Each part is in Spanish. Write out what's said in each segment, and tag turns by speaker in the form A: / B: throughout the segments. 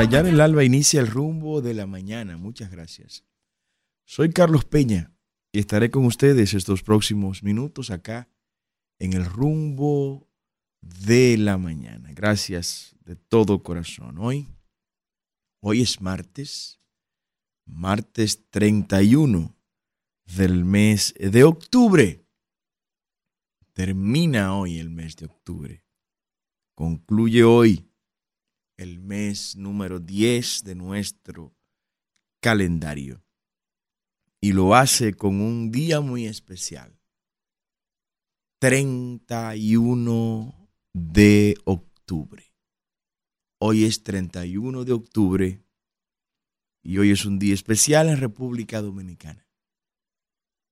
A: rayar el alba inicia el rumbo de la mañana. Muchas gracias. Soy Carlos Peña y estaré con ustedes estos próximos minutos acá en el rumbo de la mañana. Gracias de todo corazón. Hoy, hoy es martes, martes 31 del mes de octubre. Termina hoy el mes de octubre. Concluye hoy el mes número 10 de nuestro calendario. Y lo hace con un día muy especial. 31 de octubre. Hoy es 31 de octubre y hoy es un día especial en República Dominicana.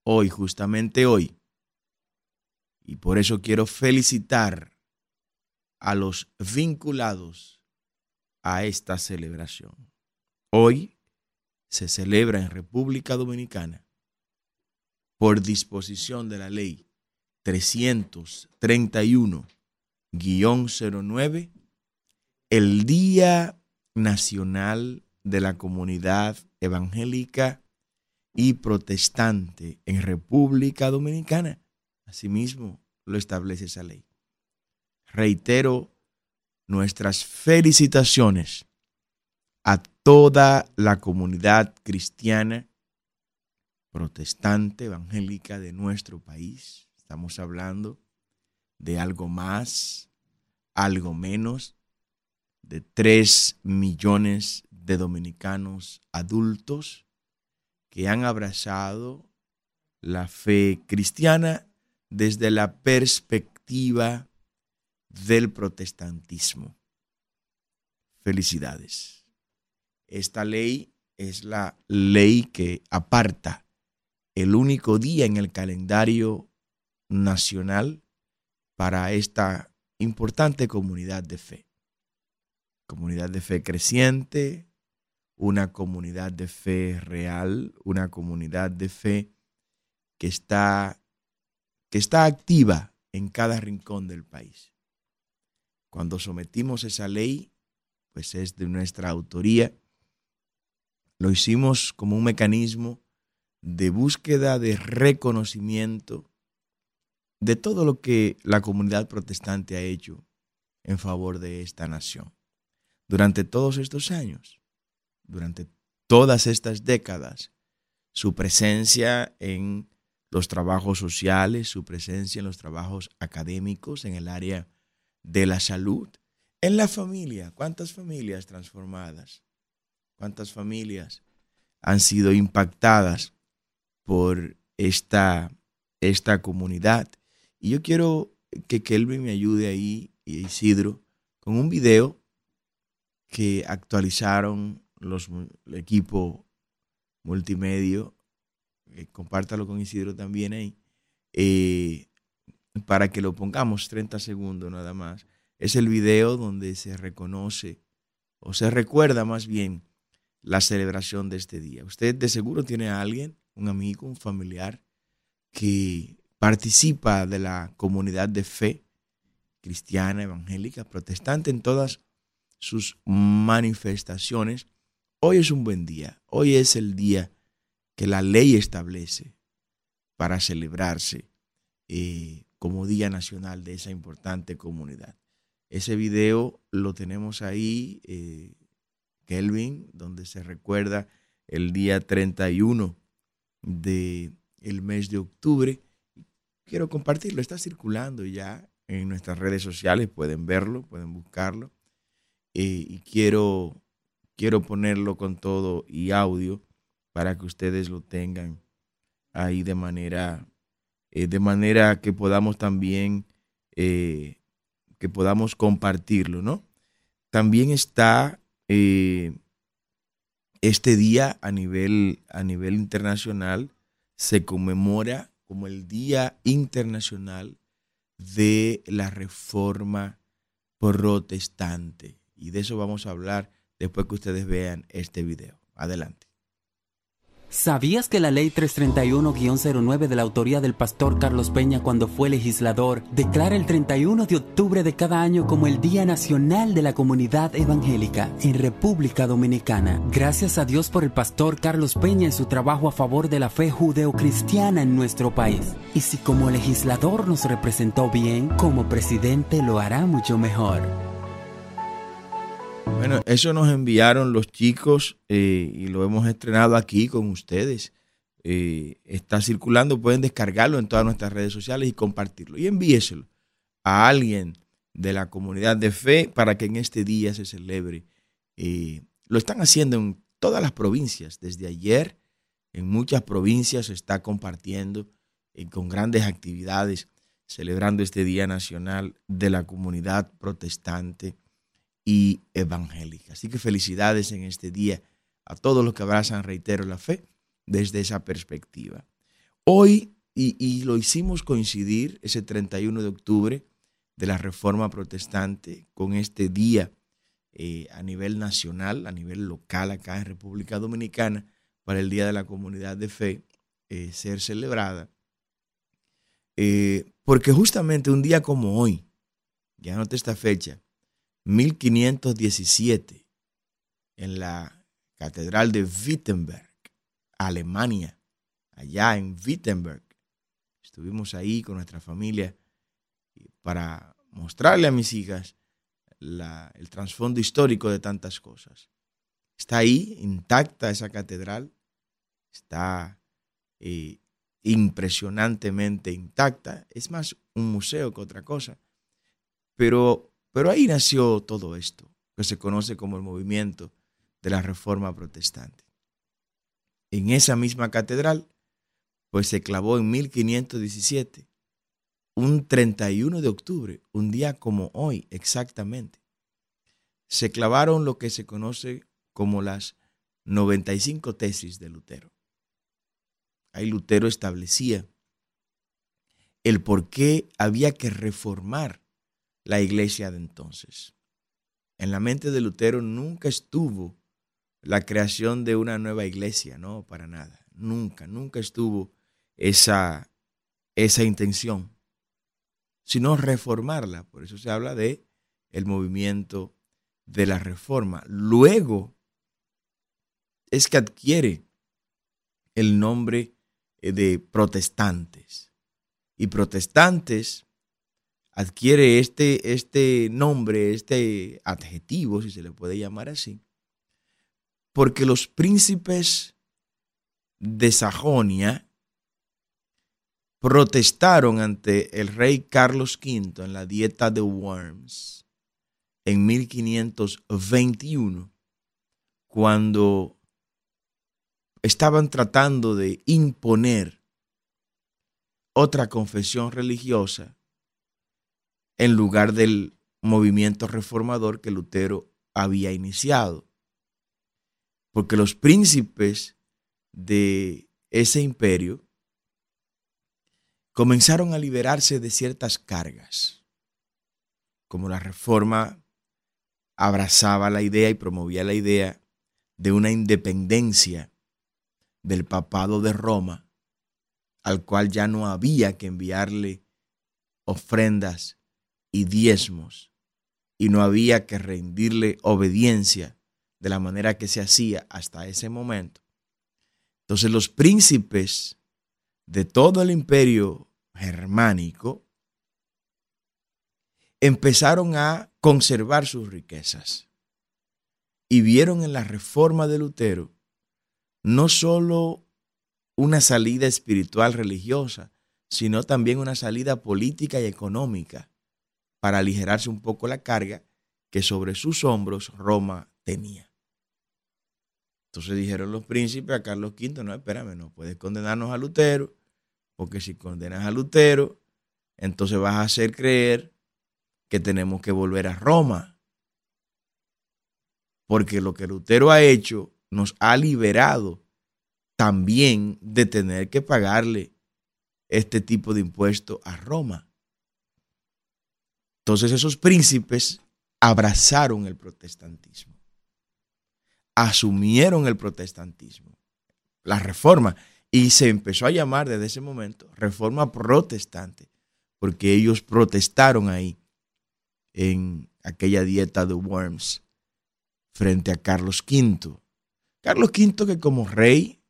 A: Hoy, justamente hoy. Y por eso quiero felicitar a los vinculados a esta celebración. Hoy se celebra en República Dominicana por disposición de la ley 331-09 el Día Nacional de la Comunidad Evangélica y Protestante en República Dominicana. Asimismo lo establece esa ley. Reitero nuestras felicitaciones a toda la comunidad cristiana, protestante, evangélica de nuestro país. Estamos hablando de algo más, algo menos, de tres millones de dominicanos adultos que han abrazado la fe cristiana desde la perspectiva del protestantismo. Felicidades. Esta ley es la ley que aparta el único día en el calendario nacional para esta importante comunidad de fe. Comunidad de fe creciente, una comunidad de fe real, una comunidad de fe que está, que está activa en cada rincón del país. Cuando sometimos esa ley, pues es de nuestra autoría. Lo hicimos como un mecanismo de búsqueda de reconocimiento de todo lo que la comunidad protestante ha hecho en favor de esta nación. Durante todos estos años, durante todas estas décadas, su presencia en los trabajos sociales, su presencia en los trabajos académicos, en el área de la salud, en la familia. ¿Cuántas familias transformadas? ¿Cuántas familias han sido impactadas por esta, esta comunidad? Y yo quiero que Kelvin me ayude ahí, y Isidro, con un video que actualizaron los, el equipo multimedio. Eh, compártalo con Isidro también ahí. Eh, para que lo pongamos 30 segundos nada más. Es el video donde se reconoce o se recuerda más bien la celebración de este día. Usted de seguro tiene a alguien, un amigo, un familiar que participa de la comunidad de fe cristiana, evangélica, protestante en todas sus manifestaciones. Hoy es un buen día. Hoy es el día que la ley establece para celebrarse eh, como Día Nacional de esa importante comunidad. Ese video lo tenemos ahí, eh, Kelvin, donde se recuerda el día 31 del el mes de octubre. Quiero compartirlo, está circulando ya en nuestras redes sociales, pueden verlo, pueden buscarlo. Eh, y quiero, quiero ponerlo con todo y audio para que ustedes lo tengan ahí de manera eh, de manera que podamos también, eh, que podamos compartirlo, ¿no? También está eh, este día a nivel, a nivel internacional, se conmemora como el Día Internacional de la Reforma Protestante. Y de eso vamos a hablar después que ustedes vean este video. Adelante.
B: ¿Sabías que la ley 331-09 de la autoría del pastor Carlos Peña cuando fue legislador declara el 31 de octubre de cada año como el Día Nacional de la Comunidad Evangélica en República Dominicana? Gracias a Dios por el pastor Carlos Peña en su trabajo a favor de la fe judeocristiana en nuestro país. Y si como legislador nos representó bien, como presidente lo hará mucho mejor.
A: Bueno, eso nos enviaron los chicos eh, y lo hemos estrenado aquí con ustedes. Eh, está circulando, pueden descargarlo en todas nuestras redes sociales y compartirlo. Y envíeselo a alguien de la comunidad de fe para que en este día se celebre. Eh, lo están haciendo en todas las provincias. Desde ayer, en muchas provincias se está compartiendo con grandes actividades, celebrando este Día Nacional de la Comunidad Protestante y evangélica. Así que felicidades en este día a todos los que abrazan, reitero, la fe desde esa perspectiva. Hoy, y, lo hicimos coincidir ese 31 de octubre de la Reforma Protestante con este día eh, a nivel nacional, a nivel local acá en República Dominicana, para el Día de la Comunidad de Fe eh, ser celebrada. Eh, porque justamente un día como hoy, ya noté esta fecha, 1517 en la Catedral de Wittenberg, Alemania, allá en Wittenberg. Estuvimos ahí con nuestra familia para mostrarle a mis hijas el trasfondo histórico de tantas cosas. Está ahí, intacta esa catedral, está eh, impresionantemente intacta, es más un museo que otra cosa, pero pero ahí nació todo esto, que se conoce como el movimiento de la Reforma Protestante. En esa misma catedral, pues se clavó en 1517, un 31 de octubre, un día como hoy exactamente. Se clavaron lo que se conoce como las 95 tesis de Lutero. Ahí Lutero establecía el por qué había que reformar la iglesia de entonces. En la mente de Lutero nunca estuvo la creación de una nueva iglesia, no, para nada. Nunca, nunca estuvo esa, esa intención, sino reformarla. Por eso se habla de el movimiento de la reforma. Luego es que adquiere el nombre de protestantes. Y protestantes adquiere este, este nombre, este adjetivo, si se le puede llamar así, porque los príncipes de Sajonia protestaron ante el rey Carlos V en la dieta de Worms en 1521, cuando estaban tratando de imponer otra confesión religiosa en lugar del movimiento reformador que Lutero había iniciado. Porque los príncipes de ese imperio comenzaron a liberarse de ciertas cargas, como la reforma abrazaba la idea y promovía la idea de una independencia del papado de Roma, al cual ya no había que enviarle ofrendas y diezmos, y no había que rendirle obediencia de la manera que se hacía hasta ese momento. Entonces los príncipes de todo el imperio germánico empezaron a conservar sus riquezas y vieron en la reforma de Lutero no solo una salida espiritual religiosa, sino también una salida política y económica para aligerarse un poco la carga que sobre sus hombros Roma tenía. Entonces dijeron los príncipes a Carlos V, no, espérame, no puedes condenarnos a Lutero, porque si condenas a Lutero, entonces vas a hacer creer que tenemos que volver a Roma. Porque lo que Lutero ha hecho nos ha liberado también de tener que pagarle este tipo de impuesto a Roma. Entonces esos príncipes abrazaron el protestantismo, asumieron el protestantismo. la reforma. Y se empezó a llamar desde ese momento reforma protestante, porque ellos protestaron ahí en aquella dieta de Worms frente a Carlos V. Carlos V que como rey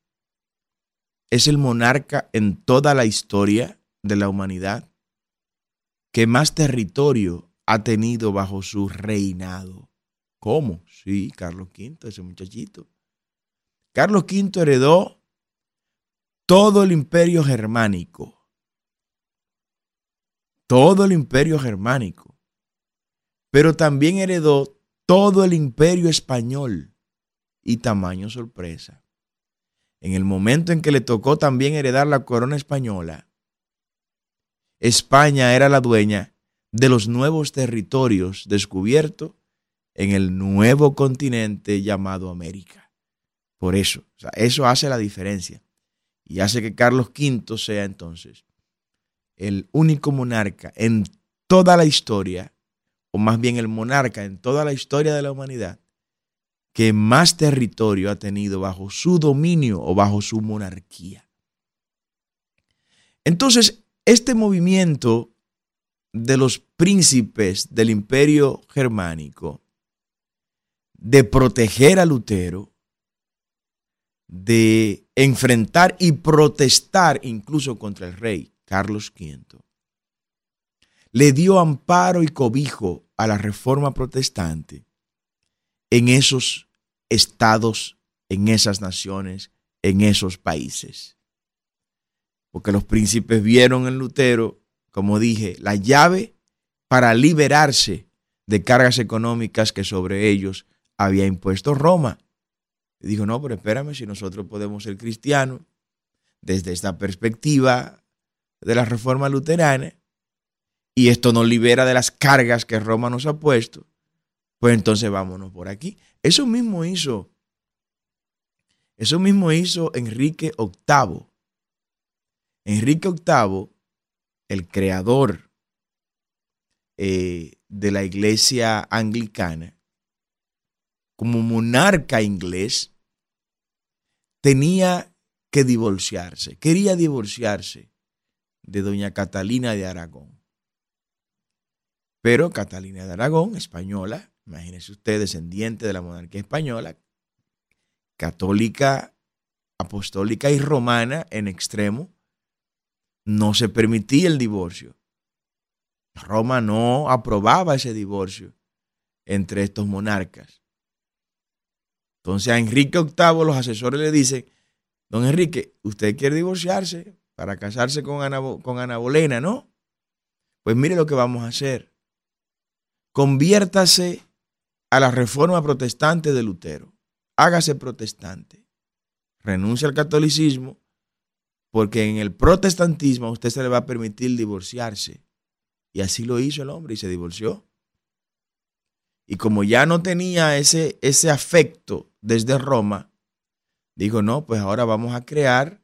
A: es el monarca en toda la historia de la humanidad que más territorio ha tenido bajo su reinado. ¿Cómo? Sí, Carlos V, ese muchachito. Carlos V heredó todo el imperio germánico. Todo el imperio germánico. Pero también heredó todo el imperio español. Y tamaño sorpresa. En el momento en que le tocó también heredar la corona española, España era la dueña de los nuevos territorios descubiertos en el nuevo continente llamado América. Por eso, eso hace la diferencia y hace que Carlos V sea entonces el único monarca en toda la historia, o más bien el monarca en toda la historia de la humanidad, que más territorio ha tenido bajo su dominio o bajo su monarquía. Entonces, este movimiento de los príncipes del imperio germánico de proteger a Lutero, de enfrentar y protestar incluso contra el rey Carlos V, le dio amparo y cobijo a la reforma protestante en esos estados, en esas naciones, en esos países. Porque los príncipes vieron en Lutero, como dije, la llave para liberarse de cargas económicas que sobre ellos había impuesto Roma. Y dijo, no, pero espérame, si nosotros podemos ser cristianos, desde esta perspectiva de la reforma luterana, y esto nos libera de las cargas que Roma nos ha puesto, pues entonces vámonos por aquí. Eso mismo hizo, eso mismo hizo Enrique VIII. Enrique VIII, el creador eh, de la iglesia anglicana, como monarca inglés, tenía que divorciarse, quería divorciarse de doña Catalina de Aragón. Pero Catalina de Aragón, española, imagínense usted, descendiente de la monarquía española, católica, apostólica y romana en extremo, no se permitía el divorcio. Roma no aprobaba ese divorcio entre estos monarcas. Entonces a Enrique VIII los asesores le dicen, don Enrique, usted quiere divorciarse para casarse con Ana, con Ana Bolena, ¿no? Pues mire lo que vamos a hacer. Conviértase a la reforma protestante de Lutero. Hágase protestante. Renuncia al catolicismo porque en el protestantismo a usted se le va a permitir divorciarse. Y así lo hizo el hombre y se divorció. Y como ya no tenía ese, ese afecto desde Roma, dijo, no, pues ahora vamos a crear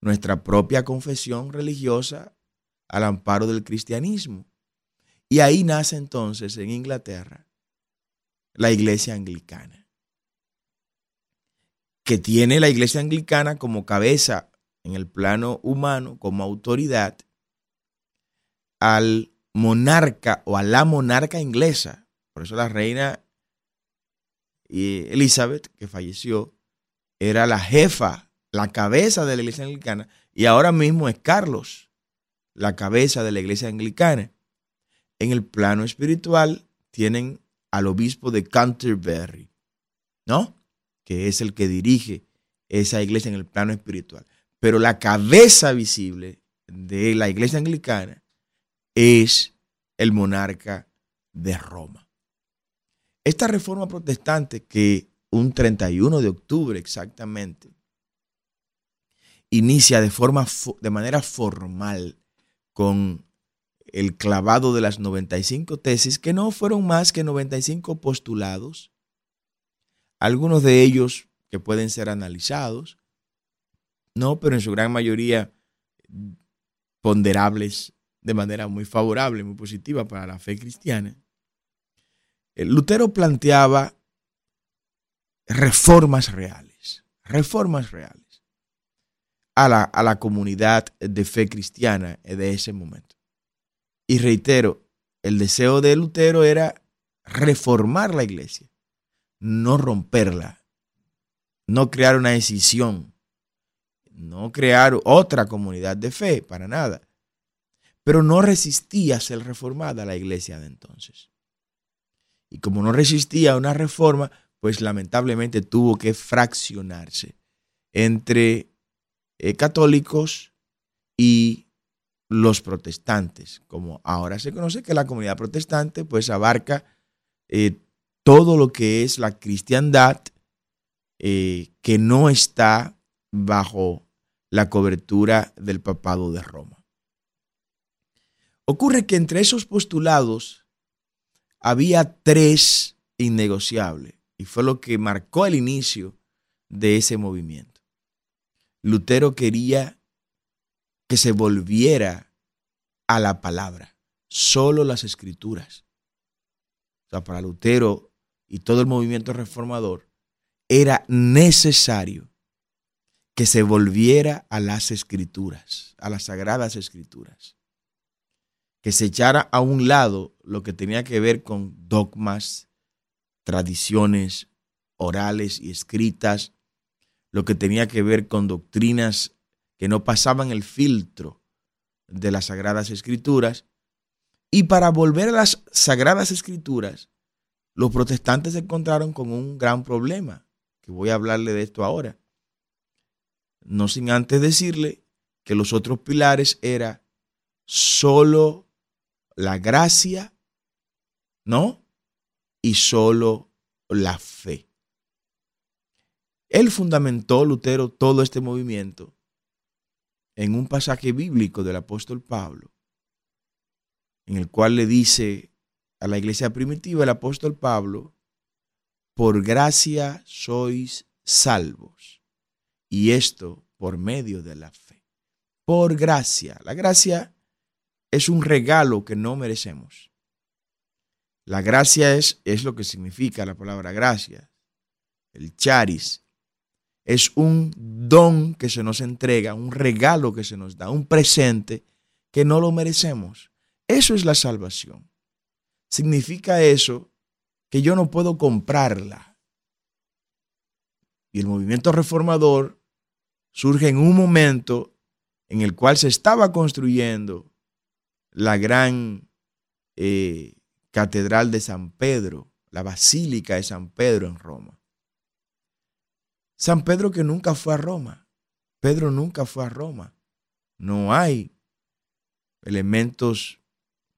A: nuestra propia confesión religiosa al amparo del cristianismo. Y ahí nace entonces en Inglaterra la iglesia anglicana, que tiene la iglesia anglicana como cabeza en el plano humano, como autoridad, al monarca o a la monarca inglesa, por eso la reina Elizabeth, que falleció, era la jefa, la cabeza de la iglesia anglicana, y ahora mismo es Carlos, la cabeza de la iglesia anglicana. En el plano espiritual tienen al obispo de Canterbury, ¿no? Que es el que dirige esa iglesia en el plano espiritual. Pero la cabeza visible de la iglesia anglicana es el monarca de Roma. Esta reforma protestante que un 31 de octubre exactamente inicia de, forma, de manera formal con el clavado de las 95 tesis, que no fueron más que 95 postulados, algunos de ellos que pueden ser analizados, no, pero en su gran mayoría ponderables de manera muy favorable, muy positiva para la fe cristiana. Lutero planteaba reformas reales, reformas reales. a la, a la comunidad de fe cristiana de ese momento. Y reitero, el deseo de Lutero era reformar la iglesia, no romperla, no crear una decisión, no crear otra comunidad de fe, para nada. Pero no resistía a ser reformada la iglesia de entonces. Y como no resistía a una reforma, pues lamentablemente tuvo que fraccionarse entre eh, católicos y los protestantes, como ahora se conoce que la comunidad protestante pues abarca eh, todo lo que es la cristiandad eh, que no está bajo la cobertura del papado de Roma. Ocurre que entre esos postulados había tres innegociables y fue lo que marcó el inicio de ese movimiento. Lutero quería que se volviera a la palabra, solo las escrituras. O sea, para Lutero y todo el movimiento reformador era necesario que se volviera a las escrituras, a las sagradas escrituras, que se echara a un lado lo que tenía que ver con dogmas, tradiciones orales y escritas, lo que tenía que ver con doctrinas que no pasaban el filtro de las sagradas escrituras. Y para volver a las sagradas escrituras, los protestantes se encontraron con un gran problema, que voy a hablarle de esto ahora. No sin antes decirle que los otros pilares era solo la gracia, ¿no? Y solo la fe. Él fundamentó, Lutero, todo este movimiento en un pasaje bíblico del apóstol Pablo, en el cual le dice a la iglesia primitiva el apóstol Pablo, por gracia sois salvos, y esto por medio de la fe. Por gracia. La gracia es un regalo que no merecemos. La gracia es, es lo que significa la palabra gracia. El charis, es un don que se nos entrega, un regalo que se nos da, un presente que no lo merecemos. Eso es la salvación. Significa eso que yo no puedo comprarla. Y el movimiento reformador surge en un momento en el cual se estaba construyendo la gran eh, catedral de San Pedro, la basílica de San Pedro en Roma. San Pedro que nunca fue a Roma. Pedro nunca fue a Roma. No hay elementos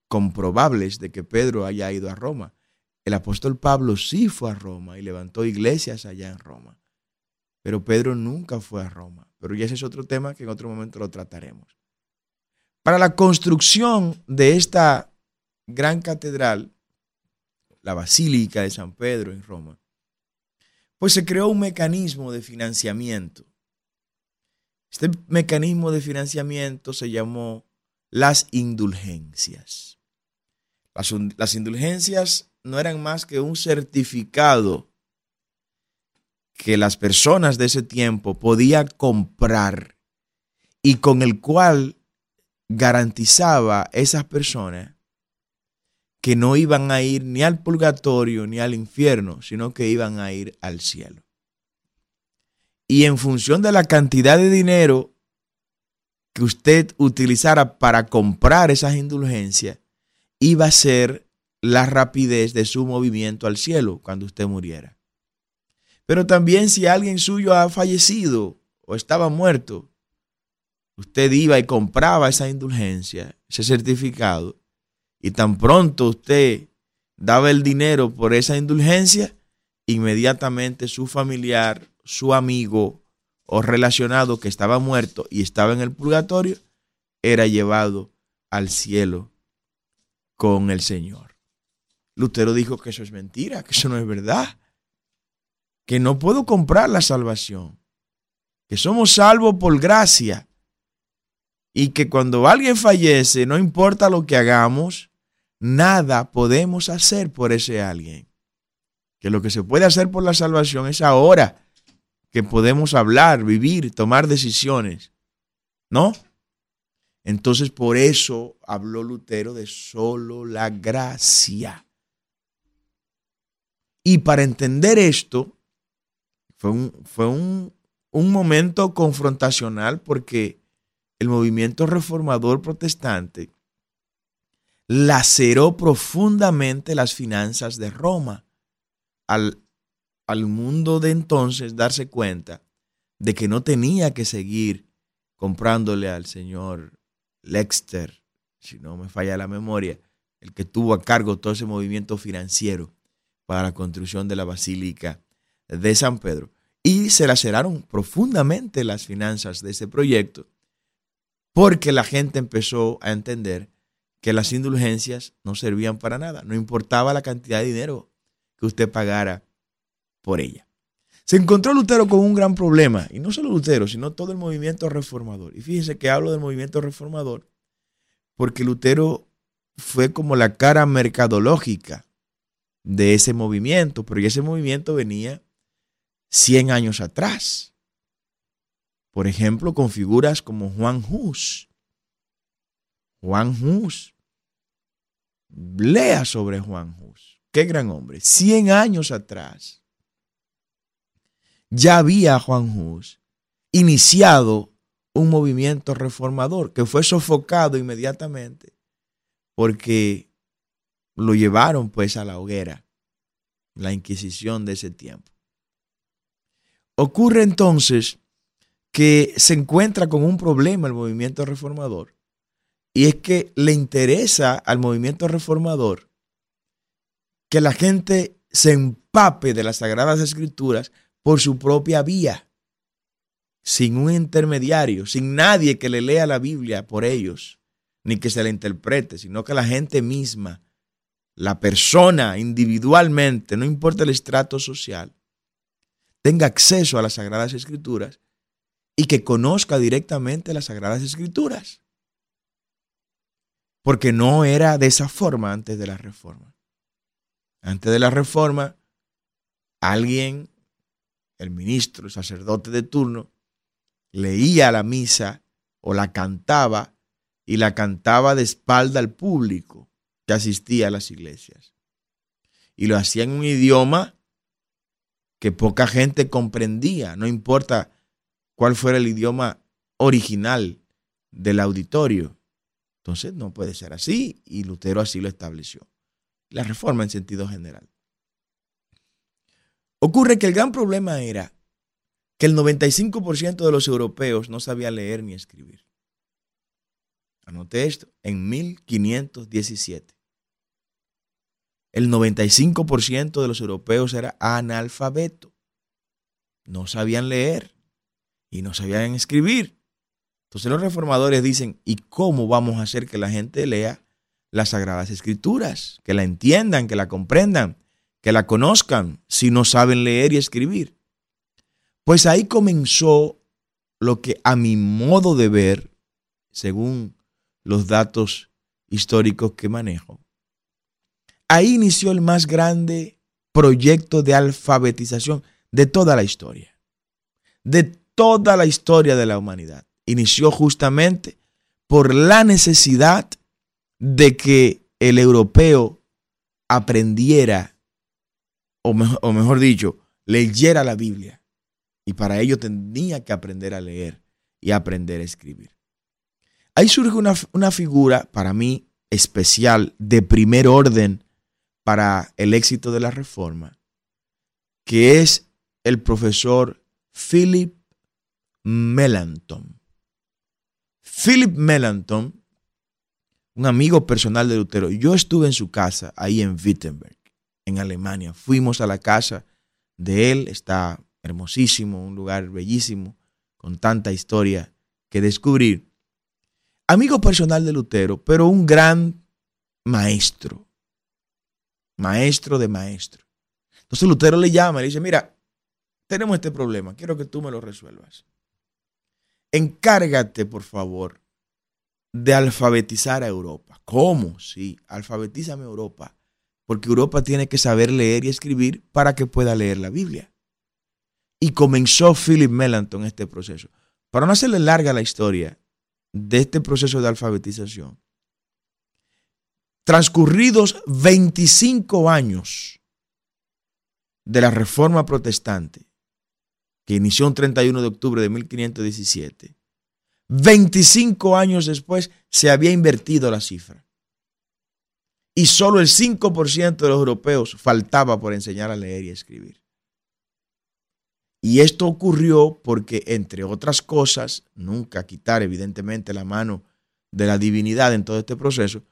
A: comprobables de que Pedro haya ido a Roma. El apóstol Pablo sí fue a Roma y levantó iglesias allá en Roma. Pero Pedro nunca fue a Roma. Pero ya ese es otro tema que en otro momento lo trataremos. Para la construcción de esta gran catedral, la Basílica de San Pedro en Roma, pues se creó un mecanismo de financiamiento. Este mecanismo de financiamiento se llamó las indulgencias. Las, indulgencias no eran más que un certificado que las personas de ese tiempo podían comprar y con el cual garantizaba esas personas que no iban a ir ni al purgatorio ni al infierno, sino que iban a ir al cielo. Y en función de la cantidad de dinero que usted utilizara para comprar esas indulgencias, iba a ser la rapidez de su movimiento al cielo cuando usted muriera. Pero también si alguien suyo ha fallecido o estaba muerto, usted iba y compraba esa indulgencia, ese certificado, y tan pronto usted daba el dinero por esa indulgencia, inmediatamente su familiar, su amigo o relacionado que estaba muerto y estaba en el purgatorio, era llevado al cielo con el Señor. Lutero dijo que eso es mentira, que eso no es verdad, que no puedo comprar la salvación, que somos salvos por gracia y que cuando alguien fallece, no importa lo que hagamos, nada podemos hacer por ese alguien. Que lo que se puede hacer por la salvación es ahora que podemos hablar, vivir, tomar decisiones ¿No? Entonces por eso habló Lutero de solo la gracia. Y para entender esto, fue un, fue un, un momento confrontacional porque el movimiento reformador protestante laceró profundamente las finanzas de Roma al, al mundo de entonces darse cuenta de que no tenía que seguir comprándole al señor Lexter, si no me falla la memoria, el que tuvo a cargo todo ese movimiento financiero para la construcción de la Basílica de San Pedro. Y se laceraron profundamente las finanzas de ese proyecto porque la gente empezó a entender que las indulgencias no servían para nada, no importaba la cantidad de dinero que usted pagara por ella. Se encontró Lutero con un gran problema, y no solo Lutero, sino todo el movimiento reformador. Y fíjense que hablo del movimiento reformador porque Lutero fue como la cara mercadológica de ese movimiento, pero ese movimiento venía 100 años atrás. Por ejemplo, con figuras como Juan Hus. Juan Hus. Lea sobre Juan Hus. Qué gran hombre. 100 años atrás ya había Juan Hus iniciado un movimiento reformador que fue sofocado inmediatamente porque lo llevaron pues a la hoguera, la Inquisición de ese tiempo. Ocurre entonces que se encuentra con un problema el movimiento reformador y es que le interesa al movimiento reformador que la gente se empape de las sagradas escrituras por su propia vía, sin un intermediario, sin nadie que le lea la Biblia por ellos, ni que se la interprete, sino que la gente misma, la persona individualmente, no importa el estrato social, tenga acceso a las sagradas escrituras y que conozca directamente las sagradas escrituras. Porque no era de esa forma antes de la reforma. Antes de la reforma, alguien el ministro, el sacerdote de turno, leía la misa o la cantaba y la cantaba de espalda al público que asistía a las iglesias. Y lo hacía en un idioma que poca gente comprendía, no importa cuál fuera el idioma original del auditorio. Entonces no puede ser así y Lutero así lo estableció. La reforma en sentido general. Ocurre que el gran problema era que el 95% de los europeos no sabía leer ni escribir. Anoté esto, en 1517. El 95% de los europeos era analfabeto. No sabían leer y no sabían escribir. Entonces los reformadores dicen, ¿y cómo vamos a hacer que la gente lea las sagradas escrituras? Que la entiendan, que la comprendan que la conozcan si no saben leer y escribir. Pues ahí comenzó lo que a mi modo de ver, según los datos históricos que manejo, ahí inició el más grande proyecto de alfabetización de toda la historia, de toda la historia de la humanidad. Inició justamente por la necesidad de que el europeo aprendiera o mejor, dicho, leyera la Biblia. Y para ello tenía que aprender a leer y aprender a escribir. Ahí surge una, una figura para mí especial de primer orden para el éxito de la reforma, que es el profesor Philip Melanchthon. Philip Melanchthon, un amigo personal de Lutero, yo estuve en su casa ahí en Wittenberg en Alemania. Fuimos a la casa de él, está hermosísimo, un lugar bellísimo, con tanta historia que descubrir. Amigo personal de Lutero, pero un gran maestro, maestro de maestro. Entonces Lutero le llama y le dice, mira, tenemos este problema, quiero que tú me lo resuelvas. Encárgate, por favor, de alfabetizar a Europa. ¿Cómo? Sí, alfabetízame a Europa porque Europa tiene que saber leer y escribir para que pueda leer la Biblia. Y comenzó Philip Melanchthon este proceso. Para no hacerle larga la historia, de este proceso de alfabetización, transcurridos 25 años de la Reforma Protestante, que inició un 31 de octubre de 1517, 25 años después se había invertido la cifra. Y solo el 5% de los europeos faltaba por enseñar a leer y escribir. Y esto ocurrió porque, entre otras cosas, nunca quitar evidentemente la mano de la divinidad en todo este proceso,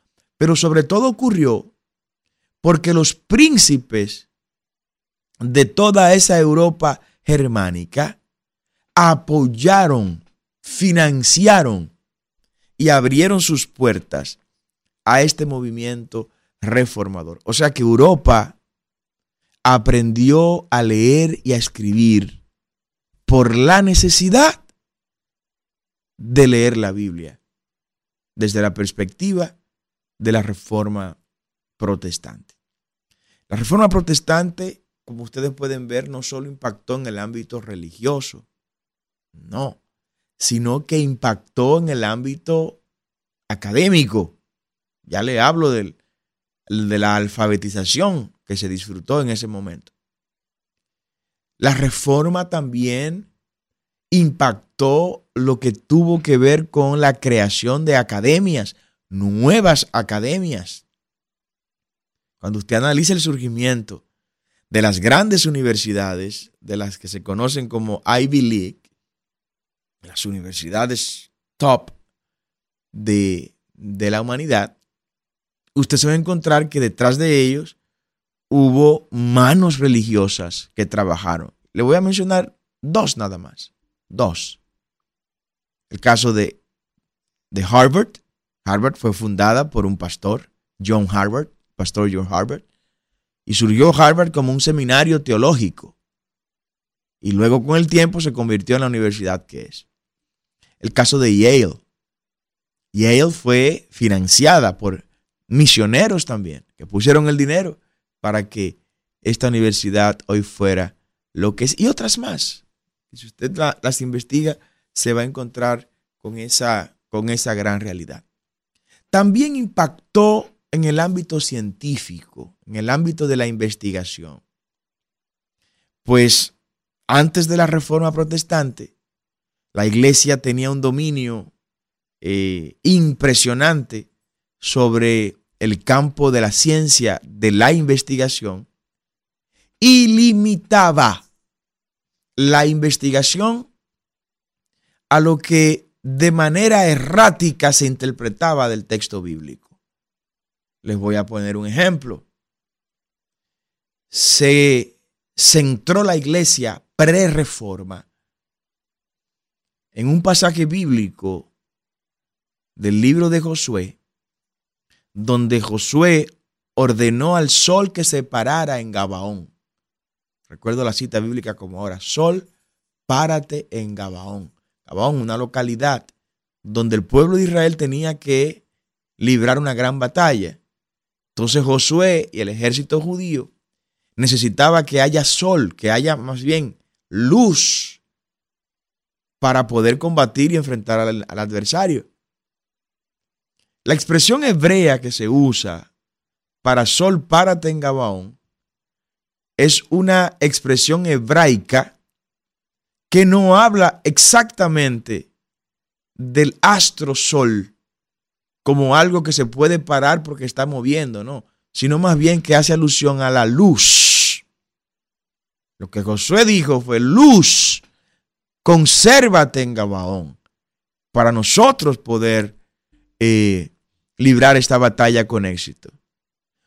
A: pero sobre todo ocurrió porque los príncipes de toda esa Europa germánica apoyaron, financiaron y abrieron sus puertas a este movimiento reformador. O sea que Europa aprendió a leer y a escribir por la necesidad de leer la Biblia desde la perspectiva de la reforma protestante. La reforma protestante, como ustedes pueden ver, no solo impactó en el ámbito religioso, no, sino que impactó en el ámbito académico. Ya le hablo del, de la alfabetización que se disfrutó en ese momento. La reforma también impactó lo que tuvo que ver con la creación de academias, nuevas academias. Cuando usted analiza el surgimiento de las grandes universidades, de las que se conocen como Ivy League, las universidades top de, de la humanidad, usted se va a encontrar que detrás de ellos hubo manos religiosas que trabajaron. Le voy a mencionar dos nada más. Dos. El caso de, de Harvard. Harvard fue fundada por un pastor, John Harvard, pastor John Harvard. Y surgió Harvard como un seminario teológico. Y luego con el tiempo se convirtió en la universidad que es. El caso de Yale. Yale fue financiada por misioneros también, que pusieron el dinero para que esta universidad hoy fuera lo que es, y otras más. si usted las investiga, se va a encontrar con esa, con esa gran realidad. También impactó en el ámbito científico, en el ámbito de la investigación. Pues antes de la reforma protestante, la iglesia tenía un dominio eh, impresionante sobre el campo de la ciencia, de la investigación, y limitaba la investigación a lo que de manera errática se interpretaba del texto bíblico. Les voy a poner un ejemplo. Se centró la iglesia pre-reforma en un pasaje bíblico del libro de Josué, donde Josué ordenó al sol que se parara en Gabaón. Recuerdo la cita bíblica como ahora, sol, párate en Gabaón. Gabaón, una localidad donde el pueblo de Israel tenía que librar una gran batalla. Entonces Josué y el ejército judío necesitaba que haya sol, que haya más bien luz para poder combatir y enfrentar al, al adversario. La expresión hebrea que se usa para sol párate en Gabaón es una expresión hebraica que no habla exactamente del astro sol como algo que se puede parar porque está moviendo, no, sino más bien que hace alusión a la luz. Lo que Josué dijo fue luz, consérvate en Gabaón para nosotros poder eh, librar esta batalla con éxito.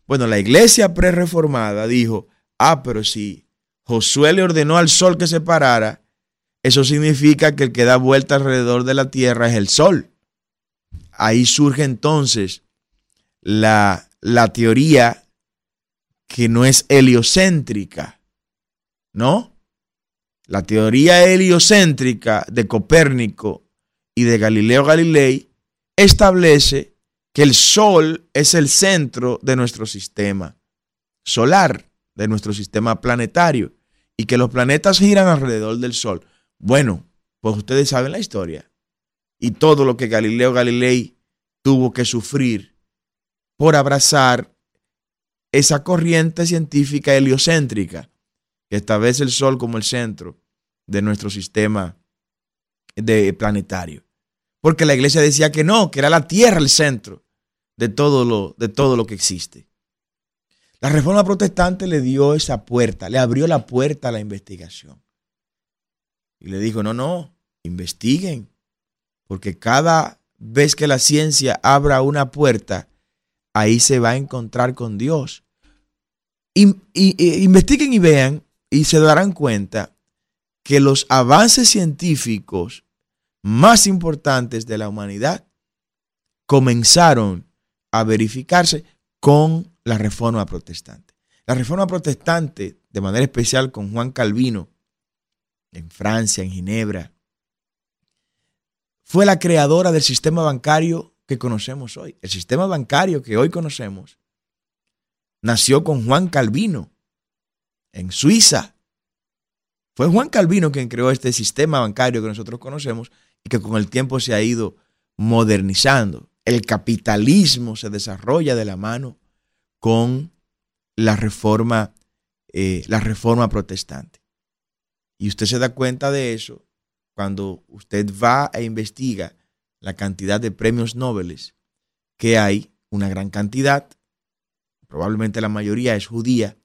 A: Bueno, la iglesia prereformada dijo, ah, pero si Josué le ordenó al sol que se parara, eso significa que el que da vuelta alrededor de la tierra es el sol. Ahí surge entonces la, la teoría que no es heliocéntrica, ¿no? La teoría heliocéntrica de Copérnico y de Galileo Galilei establece que el Sol es el centro de nuestro sistema solar, de nuestro sistema planetario, y que los planetas giran alrededor del Sol. Bueno, pues ustedes saben la historia. y todo lo que Galileo Galilei tuvo que sufrir por abrazar esa corriente científica heliocéntrica que establece el Sol como el centro de nuestro sistema de planetario. Porque la iglesia decía que no, que era la Tierra el centro de todo lo, de todo lo que existe. La reforma protestante le dio esa puerta, le abrió la puerta a la investigación. Y le dijo, no, no, investiguen, porque cada vez que la ciencia abra una puerta, ahí se va a encontrar con Dios. investiguen y vean y se darán cuenta que los avances científicos más importantes de la humanidad comenzaron a verificarse con la reforma protestante. La reforma protestante, de manera especial con Juan Calvino, en Francia, en Ginebra, fue la creadora del sistema bancario que conocemos hoy. El sistema bancario que hoy conocemos nació con Juan Calvino en Suiza. Fue Juan Calvino quien creó este sistema bancario que nosotros conocemos y que con el tiempo se ha ido modernizando. El capitalismo se desarrolla de la mano con la reforma, eh, la reforma protestante. Y usted se da cuenta de eso cuando usted va e investiga la cantidad de premios Nobel que hay, una gran cantidad, probablemente la mayoría es judía,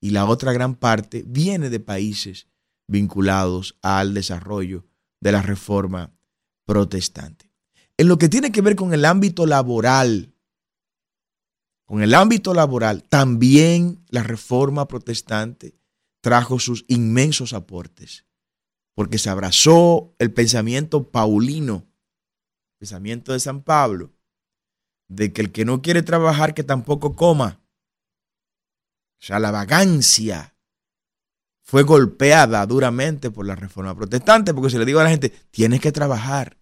A: y la otra gran parte viene de países vinculados al desarrollo de la reforma protestante. En lo que tiene que ver con el ámbito laboral, con el ámbito laboral, también la reforma protestante trajo sus inmensos aportes, porque se abrazó el pensamiento paulino, el pensamiento de San Pablo, de que el que no quiere trabajar, que tampoco coma. O sea, la vagancia fue golpeada duramente por la reforma protestante, porque se le digo a la gente, tienes que trabajar.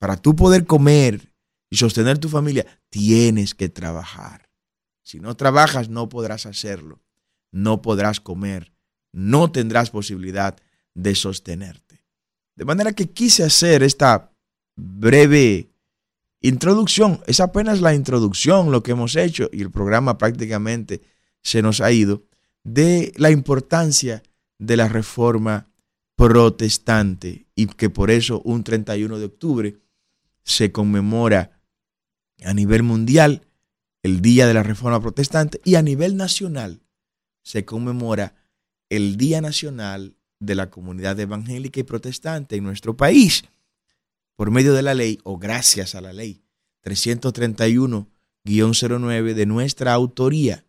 A: Para tú poder comer y sostener tu familia, tienes que trabajar. Si no trabajas, no podrás hacerlo. No podrás comer. No tendrás posibilidad de sostenerte. De manera que quise hacer esta breve introducción. Es apenas la introducción lo que hemos hecho y el programa prácticamente se nos ha ido de la importancia de la reforma protestante y que por eso un 31 de octubre se conmemora a nivel mundial el Día de la Reforma Protestante y a nivel nacional se conmemora el Día Nacional de la Comunidad Evangélica y Protestante en nuestro país por medio de la ley o gracias a la ley 331-09 de nuestra autoría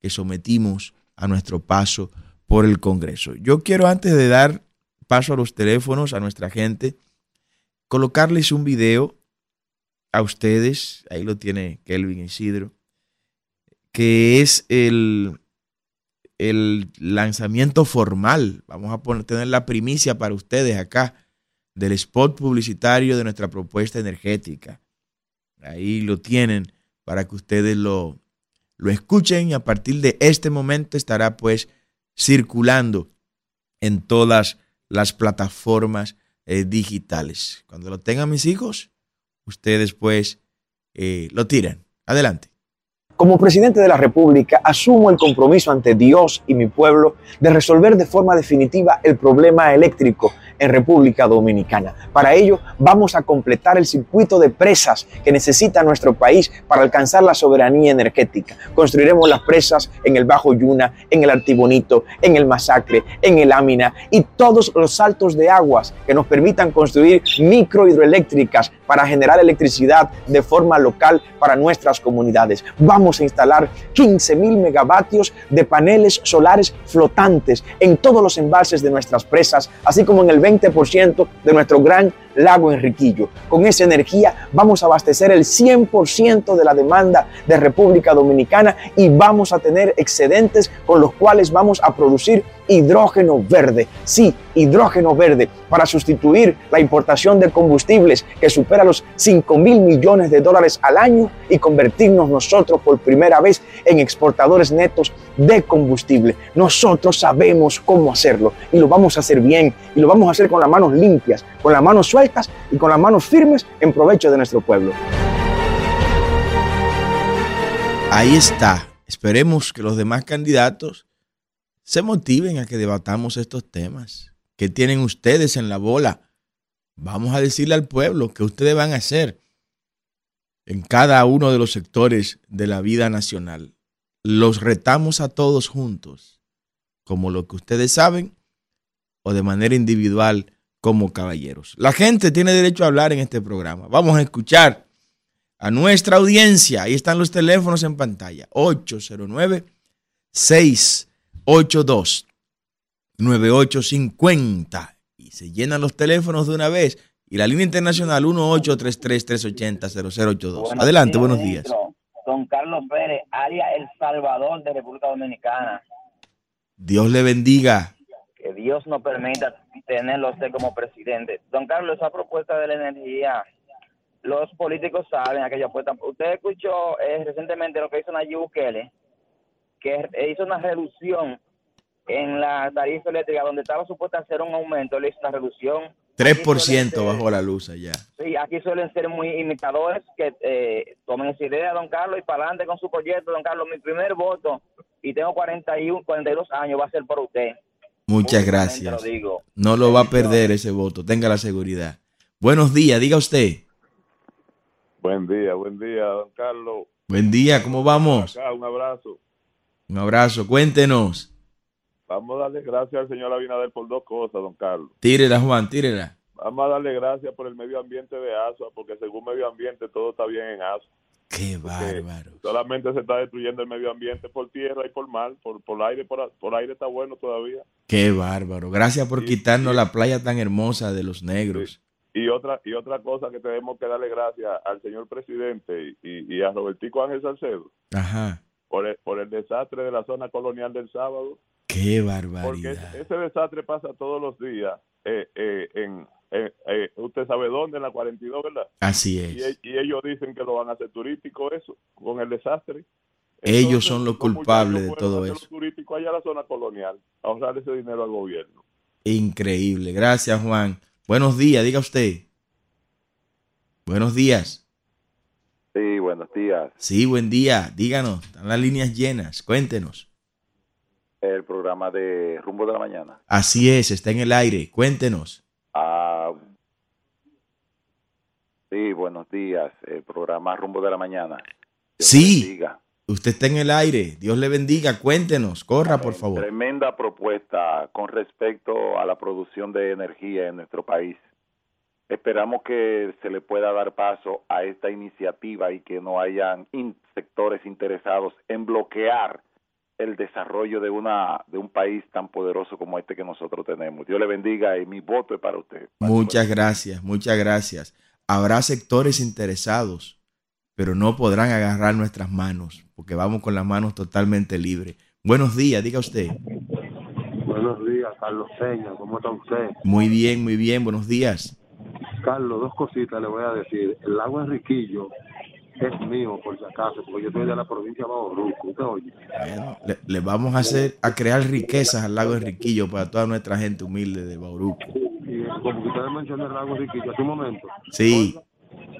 A: que sometimos a nuestro paso por el Congreso. Yo quiero antes de dar paso a los teléfonos, a nuestra gente, colocarles un video a ustedes, ahí lo tiene Kelvin Isidro, que es el, el lanzamiento formal, vamos a poner, tener la primicia para ustedes acá, del spot publicitario de nuestra propuesta energética. Ahí lo tienen para que ustedes lo, lo escuchen y a partir de este momento estará pues circulando en todas las plataformas eh, digitales. Cuando lo tengan mis hijos, ustedes pues eh, lo tiran. Adelante.
C: Como presidente de la República, asumo el compromiso ante Dios y mi pueblo de resolver de forma definitiva el problema eléctrico en República Dominicana. Para ello, vamos a completar el circuito de presas que necesita nuestro país para alcanzar la soberanía energética. Construiremos las presas en el Bajo Yuna, en el Artibonito, en el Masacre, en el Ámina y todos los saltos de aguas que nos permitan construir microhidroeléctricas para generar electricidad de forma local para nuestras comunidades. Vamos a instalar 15 mil megavatios de paneles solares flotantes en todos los embalses de nuestras presas, así como en el 20% de nuestro gran lago Enriquillo. Con esa energía vamos a abastecer el 100% de la demanda de República Dominicana y vamos a tener excedentes con los cuales vamos a producir hidrógeno verde. Sí, hidrógeno verde para sustituir la importación de combustibles que supera los 5 mil millones de dólares al año y convertirnos nosotros por primera vez en exportadores netos de combustible. Nosotros sabemos cómo hacerlo y lo vamos a hacer bien y lo vamos a hacer con las manos limpias, con las manos sueltas y con las manos firmes en provecho de nuestro pueblo.
A: Ahí está. Esperemos que los demás candidatos se motiven a que debatamos estos temas. ¿Qué tienen ustedes en la bola? Vamos a decirle al pueblo que ustedes van a hacer en cada uno de los sectores de la vida nacional. Los retamos a todos juntos, como lo que ustedes saben, o de manera individual como caballeros. La gente tiene derecho a hablar en este programa. Vamos a escuchar a nuestra audiencia. Ahí están los teléfonos en pantalla. 809 682 9850 y se llenan los teléfonos de una vez. Y la línea internacional 1833-380-0082. Adelante, buenos días.
D: Don Carlos Pérez, área El Salvador de República Dominicana.
A: Dios le bendiga.
D: Dios nos permita tenerlo usted como presidente. Don Carlos, esa propuesta de la energía, los políticos saben aquella apuesta. Usted escuchó eh, recientemente lo que hizo Nayib Bukele, que hizo una reducción en la tarifa eléctrica donde estaba supuesta hacer un aumento, le hizo una reducción.
A: 3% bajo la luz allá.
D: Sí, aquí suelen ser muy imitadores que eh, tomen esa idea, don Carlos, y para adelante con su proyecto, don Carlos. Mi primer voto, y tengo 41, 42 años, va a ser por usted.
A: Muchas gracias. No lo va a perder ese voto, tenga la seguridad. Buenos días, diga usted.
E: Buen día, buen día, don Carlos.
A: Buen día, ¿cómo vamos?
E: un abrazo.
A: Un abrazo, cuéntenos.
E: Vamos a darle gracias al señor Abinader por dos cosas, don Carlos.
A: Tírela, Juan, tírela.
E: Vamos a darle gracias por el medio ambiente de ASUA, porque según medio ambiente todo está bien en ASUA.
A: Qué bárbaro.
E: Solamente se está destruyendo el medio ambiente por tierra y por mar, por, por aire, por, por aire está bueno todavía.
A: Qué bárbaro. Gracias por quitarnos la playa tan hermosa de los negros.
E: Y otra y otra cosa que tenemos que darle gracias al señor presidente y, y a Robertico Ángel Salcedo.
A: Ajá.
E: Por el, por el desastre de la zona colonial del sábado
A: Qué barbaridad.
E: Porque ese desastre pasa todos los días eh, eh, en, eh, usted sabe dónde, en la 42, ¿verdad?
A: Así es.
E: Y, ellos dicen que lo van a hacer turístico eso, con el desastre.
A: ellos son los culpables de todo eso.
E: turístico allá en la zona colonial, ahorrar ese dinero al gobierno.
A: Increíble. Gracias, Juan. Buenos días, diga usted. Buenos días.
F: Sí, buenos días.
A: Sí, buen día. Díganos, están las líneas llenas. Cuéntenos
F: el programa de Rumbo de la Mañana.
A: Así es, está en el aire. Cuéntenos.
F: Ah, sí, buenos días. El programa Rumbo de la Mañana.
A: sí. Usted está en el aire. Dios le bendiga. Cuéntenos. Corra, por favor.
F: Tremenda propuesta con respecto a la producción de energía en nuestro país. Esperamos que se le pueda dar paso a esta iniciativa y que no hayan sectores interesados en bloquear el desarrollo de una de un país tan poderoso como este que nosotros tenemos. Dios le bendiga y mi voto es para usted.
A: muchas gracias, muchas gracias. Habrá sectores interesados, pero no podrán agarrar nuestras manos, porque vamos con las manos totalmente libres. Buenos días, diga usted.
G: Buenos días, Carlos Peña, ¿cómo está usted?
A: Muy bien, muy bien, buenos días.
G: Carlos, dos cositas le voy a decir. El lago Enriquillo es mío, por si acaso, porque yo estoy de la provincia de Bauruco, ¿usted oye?
A: Bueno, le, vamos a hacer, a crear riquezas al lago Enriquillo para toda nuestra gente humilde de Bauruco.
G: Y como que usted mencionó el lago Enriquillo hace un momento.
A: Sí.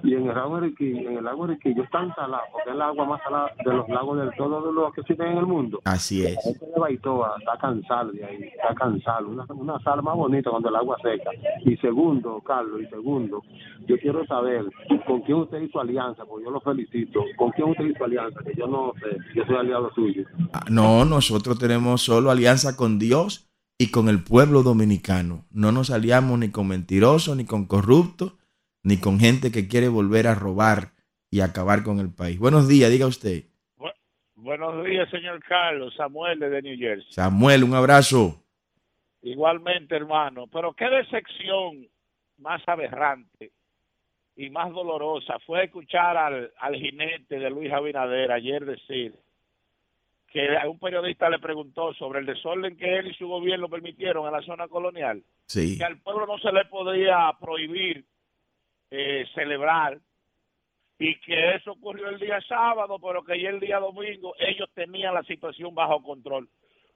G: Y en el lago Riquillo, en el lago Riquillo es tan salado, porque es el agua más salada de los lagos de todos los que existen en el mundo.
A: Así es.
G: Este de Baitoa está cansado de ahí, está cansado. Una, una sal más bonita cuando el agua seca. Y segundo, Carlos, y segundo, yo quiero saber con quién usted hizo alianza, porque yo lo felicito. ¿Con quién usted hizo alianza? Que yo no sé, yo soy aliado suyo.
A: Ah, no, nosotros tenemos solo alianza con Dios y con el pueblo dominicano. No nos aliamos ni con mentirosos ni con corruptos ni con gente que quiere volver a robar y acabar con el país. Buenos días, diga usted.
H: buenos días, señor Carlos. Samuel de New Jersey.
A: Samuel, un abrazo.
H: Igualmente, hermano. Pero qué decepción más aberrante y más dolorosa fue escuchar al, al jinete de Luis Abinader ayer decir que un periodista le preguntó sobre el desorden que él y su gobierno permitieron en la zona colonial.
A: Sí.
H: Que al pueblo no se le podía prohibir eh, celebrar y que eso ocurrió el día sábado, pero que el día domingo ellos tenían la situación bajo control.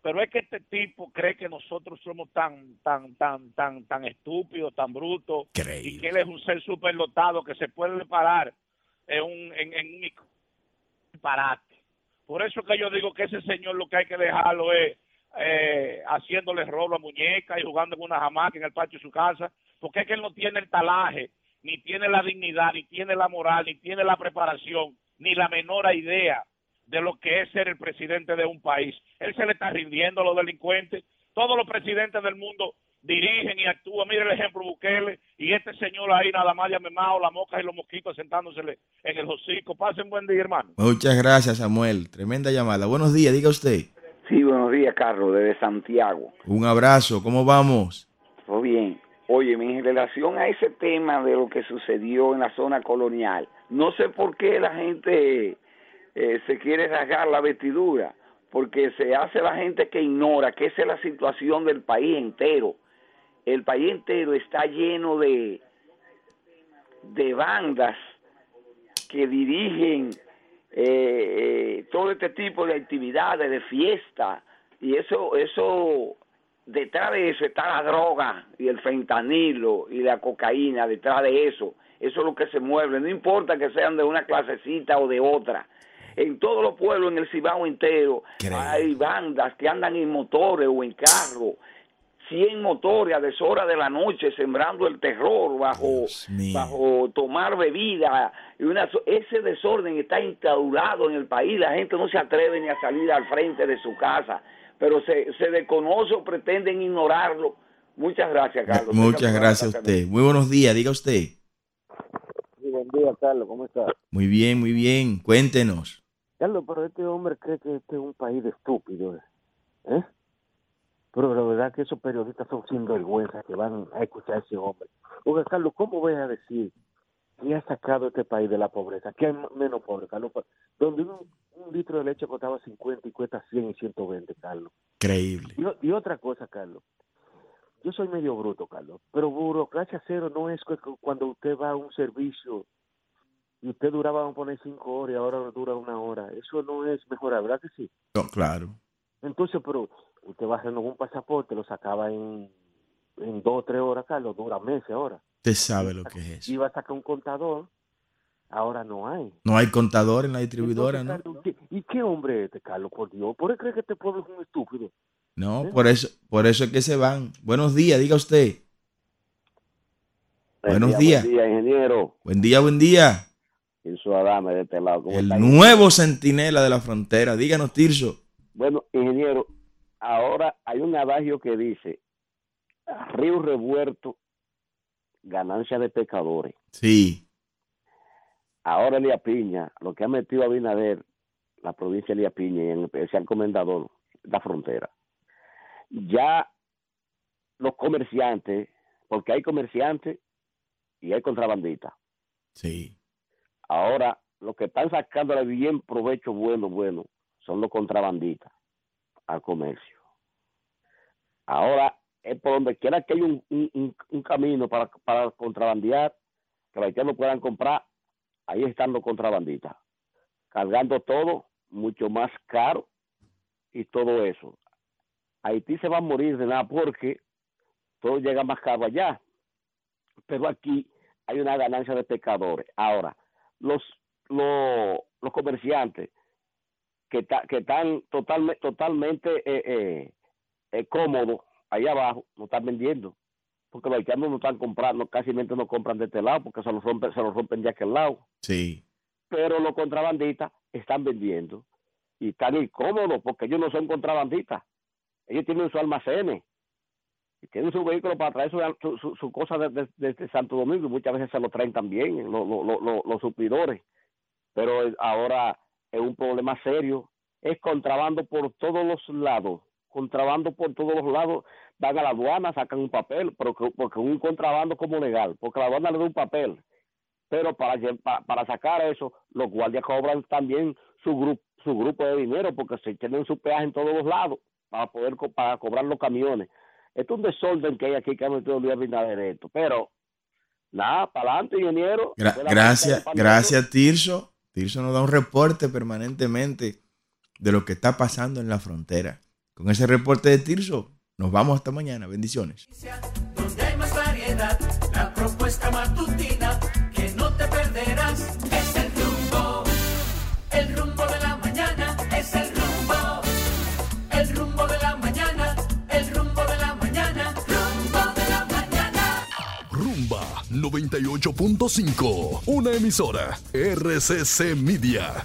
H: Pero es que este tipo cree que nosotros somos tan, tan, tan, tan, tan estúpidos, tan brutos, y que él es un ser superdotado que se puede parar en un, en, un disparate. Por eso que yo digo que ese señor lo que hay que dejarlo es eh, haciéndole robo a muñeca y jugando en una hamaca en el patio de su casa, porque es que él no tiene el talaje, ni tiene la dignidad, ni tiene la moral, ni tiene la preparación, ni la menor idea de lo que es ser el presidente de un país. Él se le está rindiendo a los delincuentes. Todos los presidentes del mundo dirigen y actúan. Mire el ejemplo Bukele y este señor ahí nada más ya memado, la mosca y los mosquitos sentándosele en el hocico. Pasen buen día, hermano.
A: Muchas gracias, Samuel. Tremenda llamada. Buenos días, diga usted.
I: Sí, buenos días, Carlos, desde Santiago.
A: Un abrazo, ¿cómo vamos?
I: Todo bien. Oye, en relación a ese tema de lo que sucedió en la zona colonial, no sé por qué la gente eh, se quiere rasgar la vestidura, porque se hace la gente que ignora que esa es la situación del país entero. El país entero está lleno de, de bandas que dirigen eh, eh, todo este tipo de actividades, de fiesta, y eso, eso, detrás de eso está la droga y el fentanilo y la cocaína, detrás de eso, eso es lo que se mueve, no importa que sean de una clasecita o de otra. En todos los pueblos, en el Cibao entero, hay bandas que andan en motores o en carros 100 motores a deshora de la noche sembrando el terror bajo, bajo tomar bebida. Y una, ese desorden está instaurado en el país. La gente no se atreve ni a salir al frente de su casa, pero se, se desconoce o pretenden ignorarlo. Muchas gracias, Carlos.
A: Muchas gracias a usted. Muy buenos días, diga usted.
J: buen día, Carlos. ¿Cómo está?
A: Muy bien, muy bien. Cuéntenos.
J: Carlos, pero este hombre cree que este es un país de estúpidos. ¿Eh? pero la verdad que esos periodistas son sin vergüenza que van a escuchar a ese hombre. Oiga, Carlos, ¿cómo voy a decir que ha sacado este país de la pobreza? Que hay menos pobre, Carlos. Donde un, litro de leche costaba 50 y cuesta 100 y 120, Carlos.
A: Increíble.
J: Y, otra cosa, Carlos. Yo soy medio bruto, Carlos, pero burocracia cero no es cuando usted va a un servicio y usted duraba, vamos a poner cinco horas y ahora dura una hora. Eso no es mejor, ¿verdad que sí?
A: No, claro.
J: Entonces, pero usted va a hacer un pasaporte, lo sacaba en, en dos o tres horas, Carlos, dura meses ahora.
A: Usted sabe lo que es eso.
J: Iba a sacar un contador, ahora no hay.
A: No hay contador en la distribuidora, ¿no?
J: ¿Y qué hombre es este, Carlos? Por Dios, ¿por qué cree que este pueblo es un estúpido?
A: No, ¿Eh? por eso, por eso es que se van. Buenos días, diga usted. Buenos días.
K: Buen día, ingeniero.
A: Buen día, buen día.
K: Tirso Adame de este lado.
A: El nuevo centinela de la frontera. Díganos, Tirso.
K: Bueno, ingeniero, ahora hay un adagio que dice, río revuelto, ganancia de pecadores.
A: Sí.
K: Ahora Elías Piña, lo que ha metido a Binader, la provincia de Elías Piña y en especial comendador, la frontera. Ya los comerciantes, porque hay comerciantes y hay contrabandistas.
A: Sí.
K: Ahora, lo que están sacándole bien provecho bueno, bueno, son los contrabandistas al comercio. Ahora, es por donde quiera que haya un, un, camino para, para contrabandear, que los haitianos puedan comprar, ahí están los contrabandistas, cargando todo mucho más caro y todo eso. Haití se va a morir de nada porque todo llega más caro allá, pero aquí hay una ganancia de pescadores. Ahora, los, los, los comerciantes que, que están totalmente, totalmente eh, eh, eh, cómodos ahí abajo, no están vendiendo. Porque los haitianos no están comprando, casi no compran de este lado porque se los rompen, se los rompen de aquel lado.
A: Sí.
K: Pero los contrabandistas están vendiendo y están incómodos porque ellos no son contrabandistas. Ellos tienen su almacenes y tienen su vehículo para traer su, su, su, cosa desde de, Santo Domingo y muchas veces se lo traen también los, los, los suplidores. Pero ahora es un problema serio. Es contrabando por todos los lados. Contrabando por todos los lados. Van a la aduana, sacan un papel, pero porque un contrabando como legal, porque la aduana le da un papel. Pero para, para, sacar eso, los guardias cobran también su grupo su grupo de dinero porque se tienen su peaje en todos los lados para poder para cobrar los camiones. Esto es un desorden que hay aquí que ha metido Luis Abinader esto. Pero, nada, para adelante, ingeniero.
A: gracias, gracias, Tirso. Tirso nos da un reporte permanentemente de lo que está pasando en la frontera. Con ese reporte de Tirso, nos vamos hasta mañana. Bendiciones.
B: donde hay más variedad, la propuesta matutina que no te perderás es el rumbo, el rumbo de la mañana es el rumbo, el rumbo de la mañana, el rumbo de la mañana, rumbo de la mañana.
L: Rumba 98.5, una emisora RCC Media.